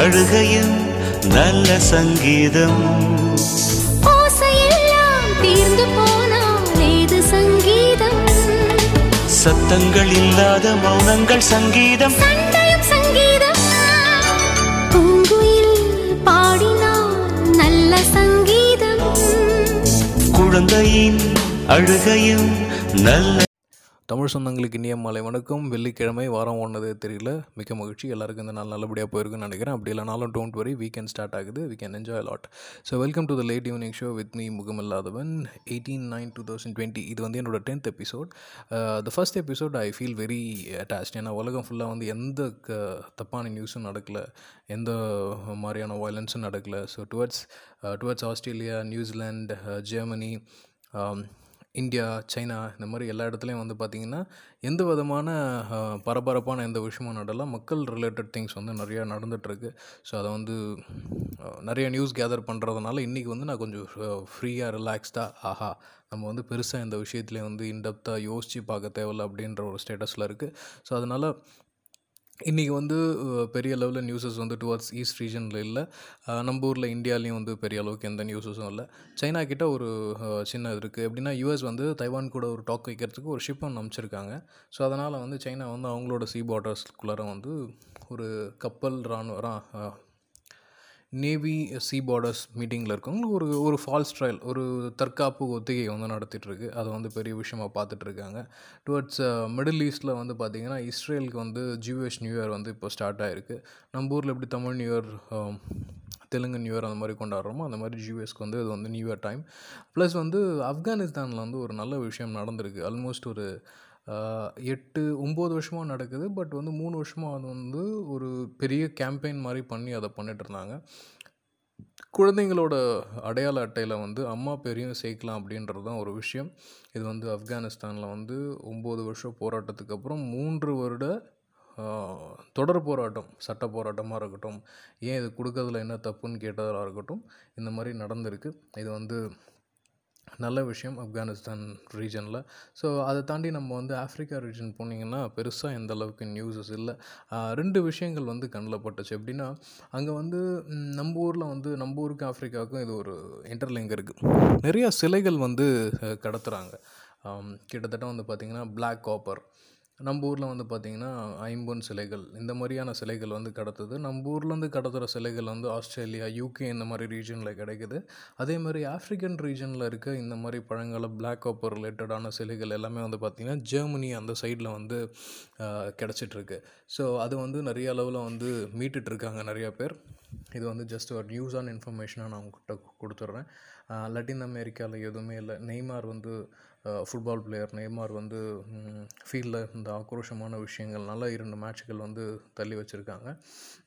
அழுகையும் நல்ல சங்கீதம். ஓசையெல்லாம் தீர்ந்து போனால் ஏது சங்கீதம்? சத்தங்கள் இல்லாத மௌனங்கள் சங்கீதம். சங்கீதம். பூங்குயில் பாடினால் நல்ல சங்கீதம். குழந்தையின் அழுகையும் நல்ல தமிழ் சொந்தங்களுக்கு இனிய மாலை வணக்கம். வெள்ளிக்கிழமை வாரம் ஒன்றதே தெரியல. மிக்க மகிழ்ச்சி. எல்லாருக்கும் இந்த நாள் நல்லபடியாக போயிருக்குன்னு நினைக்கிறேன். அப்படி இல்லைனாலும் டோன்ட் வரி வீக்கெண்ட் ஸ்டார்ட் ஆகுது. We can enjoy lot so welcome to the late evening show with me முகமில்லாதவன். Eighteen nine two thousand twenty இது வந்து என்னோட tenth episode the first episode I feel very attach ஏன்னா உலகம் ஃபுல்லாக வந்து எந்த க தப்பான நியூஸும் நடக்கல. எந்த மாதிரியான வயலன்ஸும் நடக்கல. So towards towards Australia New Zealand Germany India China இந்த மாதிரி எல்லா இடத்துலையும் வந்து பார்த்திங்கன்னா எந்த விதமான பரபரப்பான எந்த விஷயமும் நடல. மக்கள் ரிலேட்டட் திங்ஸ் வந்து நிறையா நடந்துகிட்ருக்கு ஸோ அதை வந்து நிறைய நியூஸ் கேதர் பண்ணுறதுனால இன்றைக்கி வந்து நான் கொஞ்சம் ஃப்ரீயாக ரிலாக்ஸ்டாக ஆஹா நம்ம வந்து பெருசாக இந்த விஷயத்துலேயே வந்து இன்டெப்த்தாக யோசித்து பார்க்க தேவையில்ல அப்படின்ற ஒரு ஸ்டேட்டஸில் இருக்குது ஸோ அதனால் இன்றைக்கி வந்து பெரிய லெவலில் நியூஸஸ் வந்து டுவர்ட்ஸ் ஈஸ்ட் ரீஜனில் இல்லை. நம்ம ஊரில் இந்தியாலையும் வந்து பெரிய அளவுக்கு எந்த நியூஸஸும் இல்லை. சைனா கிட்ட ஒரு சின்ன இது இருக்குது எப்படின்னா யூஎஸ் வந்து தைவான் கூட ஒரு டாக் வைக்கிறதுக்கு ஒரு ஷிப் ஒன்று அமைச்சிருக்காங்க ஸோ அதனால் வந்து சைனா வந்து அவங்களோட சீ பார்டர்ஸ்குள்ளார வந்து ஒரு கப்பல் ராணுவ ரா நேவி சி பார்டர்ஸ் மீட்டிங்கில் இருக்கவங்க ஒரு ஒரு ஃபால்ஸ் ட்ரையல் ஒரு தற்காப்பு ஒத்திகை வந்து நடத்திட்டுருக்கு. அதை வந்து பெரிய விஷயமாக பார்த்துட்ருக்காங்க டுவர்ட்ஸ் மிடில் uh, ஈஸ்ட்டில் வந்து பார்த்திங்கன்னா இஸ்ரேலுக்கு வந்து ஜூஎஸ் நியூ இயர் வந்து இப்போ ஸ்டார்ட் ஆகிருக்கு நம்ம ஊரில் எப்படி Tamil new year Telugu new year அந்த மாதிரி கொண்டாடுறோமோ அந்த மாதிரி ஜூஎஸ்க்கு வந்து இது வந்து நியூ இயர் டைம் ப்ளஸ் வந்து ஆப்கானிஸ்தானில் வந்து ஒரு நல்ல விஷயம் நடந்திருக்கு. ஆல்மோஸ்ட் ஒரு எட்டு ஒம்பது வருஷமாக நடக்குது. பட் வந்து மூணு வருஷமாக அது வந்து ஒரு பெரிய கேம்பெயின் மாதிரி பண்ணி அதை பண்ணிட்டு இருந்தாங்க. குழந்தைங்களோட அடையாள அட்டையில் வந்து அம்மா பேரையும் சேர்க்கலாம் அப்படின்றது தான் ஒரு விஷயம். இது வந்து ஆப்கானிஸ்தானில் வந்து ஒம்பது வருஷம் போராட்டத்துக்கு அப்புறம் மூன்று வருட தொடர் போராட்டம் சட்ட போராட்டமாக இருக்கட்டும். ஏன் இது கொடுக்கறதுல என்ன தப்புன்னு கேட்டதாக இருக்கட்டும். இந்த மாதிரி நடந்திருக்கு. இது வந்து நல்ல விஷயம் ஆப்கானிஸ்தான் ரீஜனில். ஸோ அதை தாண்டி நம்ம வந்து ஆஃப்ரிக்கா ரீஜன் போனீங்கன்னா பெருசாக எந்த அளவுக்கு நியூஸஸ் இல்லை. ரெண்டு விஷயங்கள் வந்து கண்ணில் பட்டுச்சு. எப்படின்னா அங்கே வந்து நம்ம ஊரில் வந்து நம்ம ஊருக்கு ஆஃப்ரிக்காவுக்கும் இது ஒரு இன்டர்லிங்க் இருக்குது நிறைய சிலைகள் வந்து கடத்துகிறாங்க கிட்டத்தட்ட வந்து பார்த்திங்கன்னா பிளாக் காப்பர் நம்ம ஊரில் வந்து பார்த்திங்கன்னா ஐம்பொன் சிலைகள் இந்த மாதிரியான சிலைகள் வந்து கடத்துது. நம்ம ஊர்லேருந்து கடத்துகிற சிலைகள் வந்து ஆஸ்திரேலியா யூகே இந்த மாதிரி ரீஜனில் கிடைக்குது. அதே மாதிரி ஆஃப்ரிக்கன் ரீஜனில் இருக்க இந்த மாதிரி பழங்கால பிளாக் காப்பர் ரிலேட்டடான சிலைகள் எல்லாமே வந்து பார்த்திங்கன்னா ஜெர்மனி அந்த சைடில் வந்து கிடச்சிட்ருக்கு. ஸோ அது வந்து நிறைய அளவில் வந்து மீட்டுட்ருக்காங்க நிறையா நிறைய பேர். இது வந்து ஜஸ்ட் ஒரு நியூஸ் ஆன் இன்ஃபர்மேஷனாக நான் உங்கள்கிட்ட கொடுத்துட்றேன். லட்டின் அமெரிக்காவில் எதுவுமே இல்லை. நெய்மார் வந்து ஃபுட்பால் பிளேயர் நெய்மார் வந்து ஃபீல்டில் இந்த ஆக்ரோஷமான விஷயங்கள்னால இரண்டு மேட்ச்கள் வந்து தள்ளி வச்சுருக்காங்க.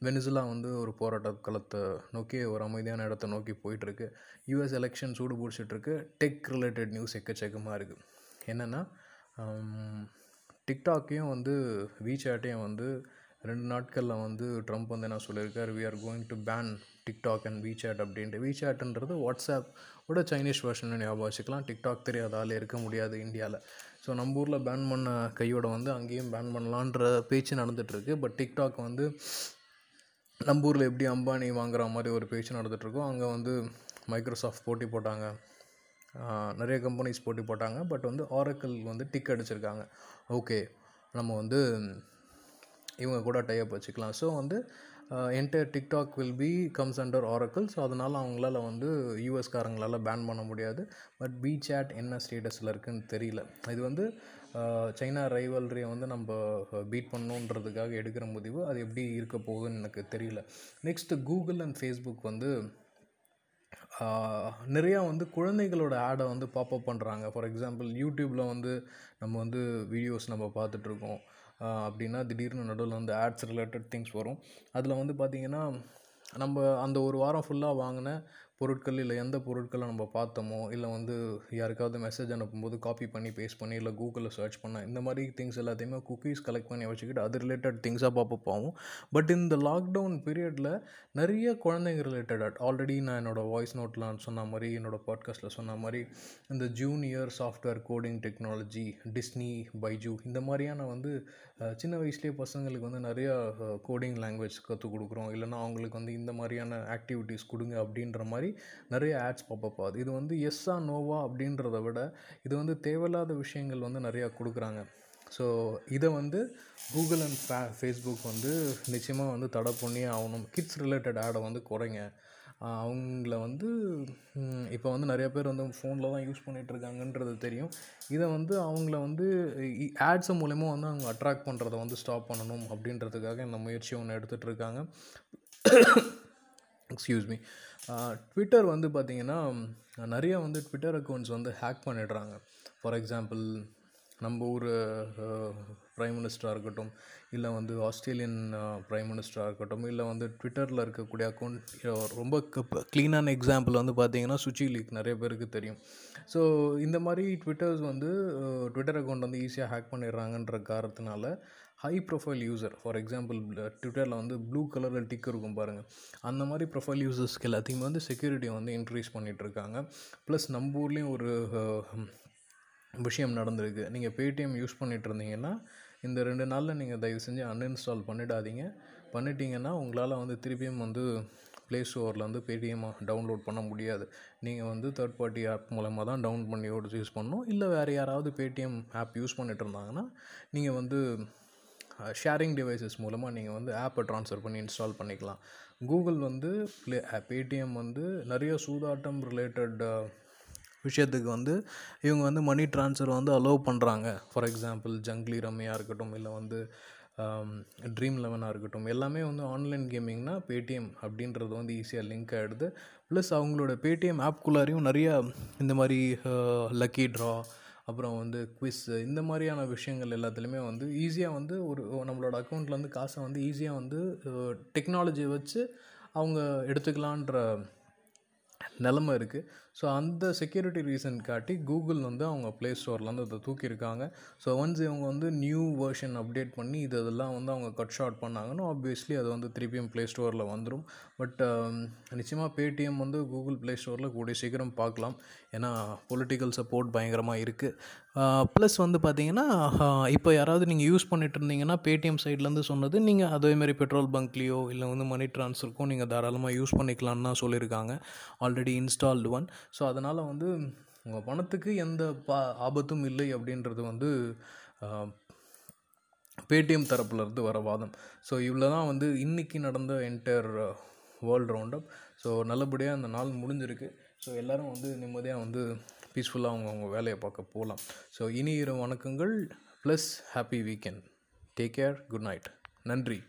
வெனிசுலா வந்து ஒரு போராட்ட களத்தை நோக்கி ஒரு அமைதியான இடத்த நோக்கி போயிட்டுருக்கு. யூஎஸ் எலெக்ஷன் சூடு பிடிச்சிட்ருக்கு டெக் ரிலேட்டட் நியூஸ் எக்கச்சக்கமாக இருக்குது என்னென்னா டிக்டாக்கையும் வந்து வீசாட்டையும் வந்து ரெண்டு நாட்களில் வந்து ட்ரம்ப் வந்து என்ன சொல்லியிருக்கார்? We are going to ban TikTok and WeChat அப்படின்ட்டு. வீசாட்ன்றது வாட்ஸ்அப் ஓட சைனீஸ் வெர்ஷன் ஞாபகம் வச்சுக்கலாம் டிக்டாக் தெரியாத ஆள் இருக்க முடியாது இந்தியாவில் ஸோ நம்ம ஊரில் பேன் பண்ண கையோட வந்து அங்கேயும் பேன் பண்ணலான்ற பேச்சு நடந்துகிட்ருக்கு பட் டிக்டாக் வந்து நம்ம ஊரில் எப்படி அம்பானி வாங்குற மாதிரி ஒரு பேச்சு நடந்துகிட்ருக்கோ அங்கே வந்து மைக்ரோசாஃப்ட் போட்டி போட்டாங்க. நிறைய கம்பெனிஸ் போட்டி போட்டாங்க. பட் வந்து ஆரக்கிள் வந்து டிக் அடிச்சிருக்காங்க. ஓகே நம்ம வந்து இவங்க கூட டைப் வச்சுக்கலாம். ஸோ வந்து entire TikTok will be comes under Oracle so அதனால் அவங்களால வந்து யூஎஸ்காரங்களால் பேன் பண்ண முடியாது. பட் பி சேட் என்ன ஸ்டேட்டஸில் இருக்குன்னு தெரியல. இது வந்து சைனா ரைவல்ரியை வந்து நம்ம பீட் பண்ணணுன்றதுக்காக எடுக்கிற முடிவு. அது எப்படி இருக்க போகுதுன்னு எனக்கு தெரியல. நெக்ஸ்ட்டு கூகுள் அண்ட் ஃபேஸ்புக் வந்து நிறையா வந்து குழந்தைகளோட ஆடை வந்து பாப்அப் பண்ணுறாங்க ஃபார் எக்ஸாம்பிள் யூடியூப்பில் வந்து நம்ம வந்து வீடியோஸ் நம்ம பார்த்துட்ருக்கோம் அப்படின்னா திடீர்னு நடுவில் வந்து ஆட்ஸ் ரிலேட்டட் திங்ஸ் வரும். அதில் வந்து பார்த்திங்கன்னா நம்ம அந்த ஒரு வாரம் ஃபுல்லாக வாங்கின பொருட்கள் இல்லை எந்த பொருட்களை நம்ம பார்த்தோமோ இல்லை வந்து யாருக்காவது மெசேஜ் அனுப்பும்போது காப்பி பண்ணி பேஸ்ட் பண்ணி இல்லை கூகுளில் சர்ச் பண்ண இந்த மாதிரி திங்ஸ் எல்லாத்தையுமே குக்கீஸ் கலெக்ட் பண்ணி வச்சுக்கிட்டு அது ரிலேட்டட் திங்ஸாக பார்ப்போம் ஆகும். பட் இந்த லாக்டவுன் பீரியடில் நிறைய குழந்தைங்க ரிலேட்டட் ஆல்ரெடி நான் என்னோடய வாய்ஸ் நோட்டில் சொன்ன மாதிரி என்னோடய பாட்காஸ்ட்டில் சொன்ன மாதிரி இந்த junior software coding technology Disney Byju இந்த மாதிரியான வந்து சின்ன வயசுலேயே பசங்களுக்கு வந்து நிறையா கோடிங் லாங்குவேஜ் கற்றுக் கொடுக்குறோம். இல்லைன்னா அவங்களுக்கு வந்து இந்த மாதிரியான ஆக்டிவிட்டீஸ் கொடுங்க அப்படின்ற மாதிரி நிறைய ஆட்ஸ் பாப்பப் ஆகுது. இது வந்து எஸ்ஸா நோவா அப்படின்றத விட இது வந்து தேவையில்லாத விஷயங்கள் வந்து நிறையா கொடுக்குறாங்க. ஸோ இதை வந்து கூகுள் அண்ட் ஃபே ஃபேஸ்புக் வந்து நிச்சயமாக வந்து தடை பண்ணியே ஆகணும். கிட்ஸ் ரிலேட்டட் ஆடை வந்து குறைங்க. அவங்கள வந்து இப்போ வந்து நிறைய பேர் வந்து ஃபோனில் தான் யூஸ் பண்ணிகிட்டு இருக்காங்கன்றது தெரியும். இதை வந்து அவங்கள வந்து ஆட்ஸ் மூலயமா வந்து அவங்க அட்ராக்ட் பண்ணுறதை வந்து ஸ்டாப் பண்ணணும் அப்படின்றதுக்காக இந்த முயற்சி ஒன்று எடுத்துகிட்டு இருக்காங்க. எக்ஸ்கியூஸ் மீ ட்விட்டர் வந்து பார்த்திங்கன்னா நிறைய வந்து ட்விட்டர் அக்கௌண்ட்ஸ் வந்து ஹேக் பண்ணிடுறாங்க. ஃபார் எக்ஸாம்பிள் நம்ம ஊர் ப்ரைம் மினிஸ்டராக இருக்கட்டும் இல்லை வந்து ஆஸ்திரேலியன் ப்ரைம் மினிஸ்டராக இருக்கட்டும் இல்லை வந்து ட்விட்டரில் இருக்கக்கூடிய அக்கௌண்ட் ரொம்ப க்ளீனான எக்ஸாம்பிள் வந்து பார்த்தீங்கன்னா சுச்சி லீக் நிறைய பேருக்கு தெரியும். ஸோ இந்த மாதிரி ட்விட்டர்ஸ் வந்து ட்விட்டர் அக்கௌண்ட் வந்து ஈஸியாக ஹேக் பண்ணிடுறாங்கன்ற காரணத்தினால high profile user for example ட்விட்டரில் வந்து ப்ளூ கலரில் டிக் இருக்கும் பாருங்கள் அந்த மாதிரி ப்ரொஃபைல் யூசர்ஸ்க்கு எல்லாத்தையுமே வந்து செக்யூரிட்டியை வந்து இன்க்ரீஸ் பண்ணிகிட்டு இருக்காங்க ப்ளஸ் நம்ம ஊர்லேயும் ஒரு விஷயம் நடந்திருக்கு. நீங்கள் பேடிஎம் யூஸ் பண்ணிட்டு இருந்தீங்கன்னா இந்த ரெண்டு நாளில் நீங்கள் தயவு செஞ்சு அன்இன்ஸ்டால் பண்ணிடாதீங்க. பண்ணிட்டீங்கன்னா உங்களால் வந்து திருப்பியும் வந்து ப்ளே ஸ்டோரில் வந்து பேடிஎம் டவுன்லோட் பண்ண முடியாது. நீங்கள் வந்து தேர்ட் பார்ட்டி ஆப் மூலமாக தான் டவுன் பண்ணி யூஸ் பண்ணணும். இல்லை வேறு யாராவது பேடிஎம் ஆப் யூஸ் பண்ணிட்டு இருந்தாங்கன்னா நீங்கள் வந்து ஷேரிங் டிவைசஸ் மூலமாக நீங்கள் வந்து ஆப்பை ட்ரான்ஸ்ஃபர் பண்ணி இன்ஸ்டால் பண்ணிக்கலாம். கூகுள் வந்து ப்ளே பேடிஎம் வந்து நிறைய சூதாட்டம் ரிலேட்டட் விஷயத்துக்கு வந்து இவங்க வந்து மணி ட்ரான்ஸ்ஃபர் வந்து அலோவ் பண்ணுறாங்க ஃபார் எக்ஸாம்பிள் ஜங்லி ரம்மியாக இருக்கட்டும் இல்லை வந்து ட்ரீம் லெவனாக இருக்கட்டும் எல்லாமே வந்து ஆன்லைன் கேமிங்னா பேடிஎம் அப்படின்றது வந்து ஈஸியாக லிங்க் ஆகிடுது ப்ளஸ் அவங்களோட பேடிஎம் ஆப்குள்ளாரையும் நிறையா இந்த மாதிரி லக்கி ட்ரா அப்புறம் வந்து குவிஸ் இந்த மாதிரியான விஷயங்கள் எல்லாத்துலேயுமே வந்து ஈஸியாக வந்து ஒரு நம்மளோட அக்கௌண்ட்லேருந்து காசை வந்து ஈஸியாக வந்து டெக்னாலஜியை வச்சு அவங்க எடுத்துக்கலான்ற நிலமை இருக்குது ஸோ அந்த செக்யூரிட்டி ரீசன் காட்டி கூகுள் வந்து அவங்க ப்ளே ஸ்டோர்லேருந்து அதை தூக்கியிருக்காங்க. ஸோ ஒன்ஸ் இவங்க வந்து நியூ வெர்ஷன் அப்டேட் பண்ணி இது இதெல்லாம் வந்து அவங்க கட் ஷார்ட் பண்ணாங்கன்னா ஆப்வியஸ்லி அது வந்து திருப்பியும் ப்ளே ஸ்டோரில் வந்துடும் பட் um, நிச்சயமாக பேடிஎம் வந்து கூகுள் ப்ளே ஸ்டோரில் கூடிய சீக்கிரம் பார்க்கலாம். ஏன்னா பொலிட்டிக்கல் சப்போர்ட் பயங்கரமாக இருக்குது ப்ளஸ் வந்து பார்த்தீங்கன்னா இப்போ யாராவது நீங்கள் யூஸ் பண்ணிட்டு இருந்தீங்கன்னா பேடிஎம் சைட்லேருந்து சொன்னது நீங்கள் அதேமாதிரி பெட்ரோல் பங்க்லேயோ இல்லை வந்து மணி ட்ரான்ஸ்ஃபருக்கும் நீங்கள் தாராளமாக யூஸ் பண்ணிக்கலாம்னு தான் சொல்லியிருக்காங்க. ஆல்ரெடி இன்ஸ்டால்டு ஒன் ஸோ அதனால் வந்து உங்கள் பணத்துக்கு எந்த பா ஆபத்தும் இல்லை அப்படின்றது வந்து பேடிஎம் தரப்புலேருந்து வர வாதம். ஸோ இவ்வளோ தான் வந்து இன்றைக்கி நடந்த என்டையர் வேர்ல்டு ரவுண்டப். ஸோ நல்லபடியாக அந்த நாள் முடிஞ்சிருக்கு. ஸோ எல்லோரும் வந்து நிம்மதியாக வந்து பீஸ்ஃபுல்லாக அவங்க அவங்க வேலையை பார்க்க போகலாம் ஸோ இனி இரு வணக்கங்கள். Plus happy weekend take care good night நன்றி.